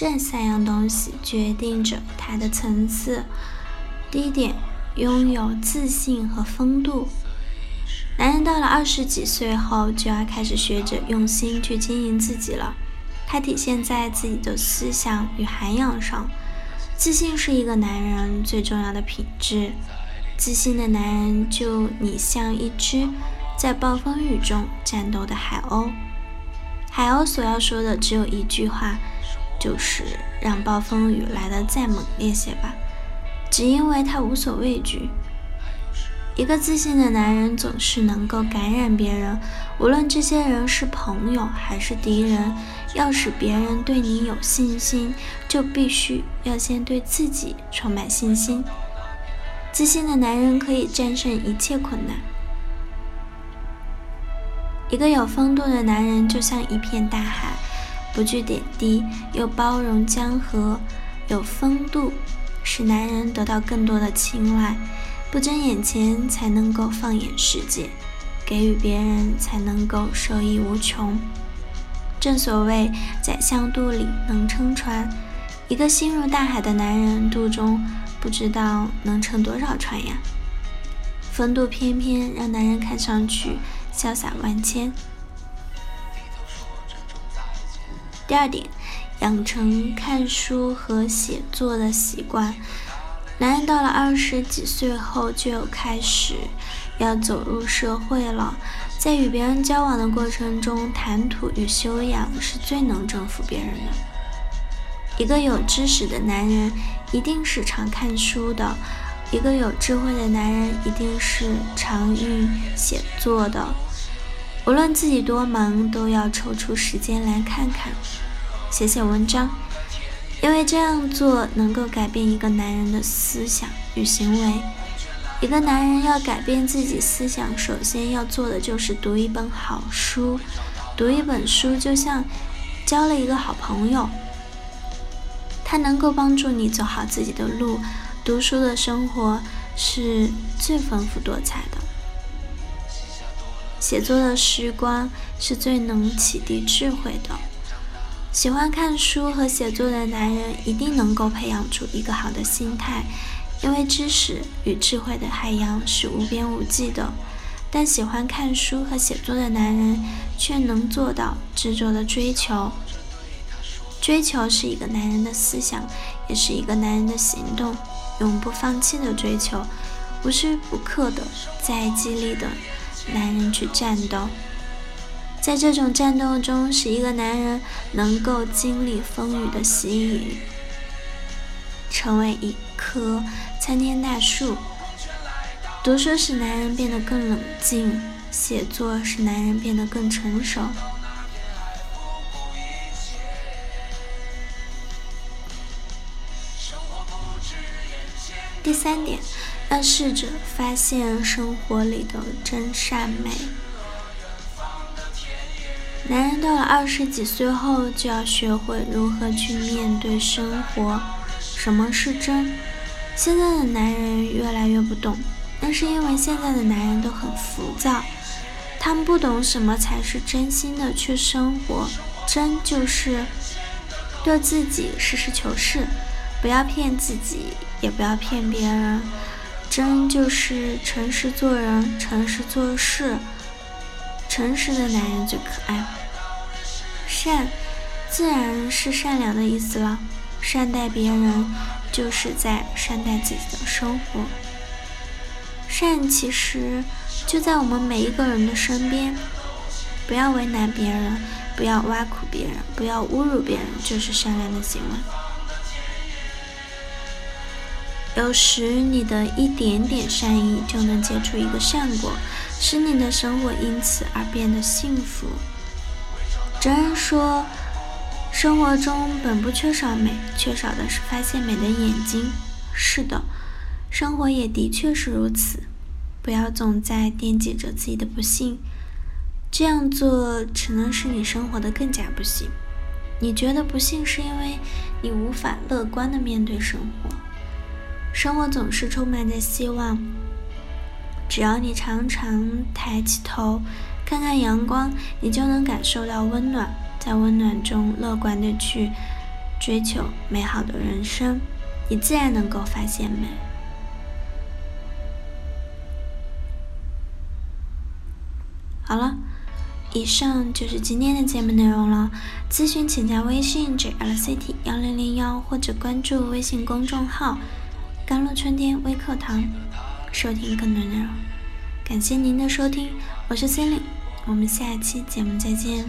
这三样东西，决定着他的层次。第一点，拥有自信和风度。男人到了二十几岁后，就要开始学着用心去经营自己了。它体现在自己的思想与涵养上。自信是一个男人最重要的品质。自信的男人，就你像一只在暴风雨中战斗的海鸥。海鸥所要说的只有一句话，就是让暴风雨来得再猛烈些吧，只因为他无所畏惧。一个自信的男人总是能够感染别人，无论这些人是朋友还是敌人。要使别人对你有信心，就必须要先对自己充满信心。自信的男人可以战胜一切困难。一个有风度的男人就像一片大海，不惧点滴，又包容江河。有风度，使男人得到更多的青睐。不争眼前，才能够放眼世界；给予别人，才能够受益无穷。正所谓，宰相肚里能撑船。一个心如大海的男人，肚中不知道能撑多少船呀。风度翩翩，让男人看上去潇洒万千。第二点，养成看书和写作的习惯。男人到了二十几岁后，就开始要走入社会了。在与别人交往的过程中，谈吐与修养是最能征服别人的。一个有知识的男人，一定是常看书的；一个有智慧的男人，一定是常运写作的。无论自己多忙，都要抽出时间来看看，写写文章，因为这样做能够改变一个男人的思想与行为。一个男人要改变自己思想，首先要做的就是读一本好书。读一本书，就像交了一个好朋友。他能够帮助你走好自己的路。读书的生活是最丰富多彩的，写作的时光是最能启迪智慧的。喜欢看书和写作的男人，一定能够培养出一个好的心态，因为知识与智慧的海洋是无边无际的。但喜欢看书和写作的男人，却能做到执着的追求。追求是一个男人的思想，也是一个男人的行动，永不放弃的追求，无时不刻的在激励的男人去战斗。在这种战斗中，使一个男人能够经历风雨的洗礼，成为一棵参天大树。读书使男人变得更冷静，写作使男人变得更成熟。第三点，要试着发现生活里的真善美。男人到了二十几岁后，就要学会如何去面对生活。什么是真？现在的男人越来越不懂，那是因为现在的男人都很浮躁，他们不懂什么才是真心的去生活。真就是对自己实事求是。不要骗自己，也不要骗别人。真就是诚实做人，诚实做事。诚实的男人最可爱。善，自然是善良的意思了。善待别人，就是在善待自己的生活。善其实就在我们每一个人的身边。不要为难别人，不要挖苦别人，不要侮辱别人，就是善良的行为。有时你的一点点善意就能结出一个善果，使你的生活因此而变得幸福。哲人说，生活中本不缺少美，缺少的是发现美的眼睛。是的，生活也的确是如此。不要总在惦记着自己的不幸，这样做只能使你生活的更加不幸。你觉得不幸，是因为你无法乐观的面对生活。生活总是充满着希望，只要你常常抬起头，看看阳光，你就能感受到温暖，在温暖中乐观的去追求美好的人生，你自然能够发现美。好了。以上就是今天的节目内容了。咨询请加微信 jlct 幺零零幺或者关注微信公众号“甘露春天微课堂”，收听更多内容。感谢您的收听，我是 Cindy，我们下期节目再见。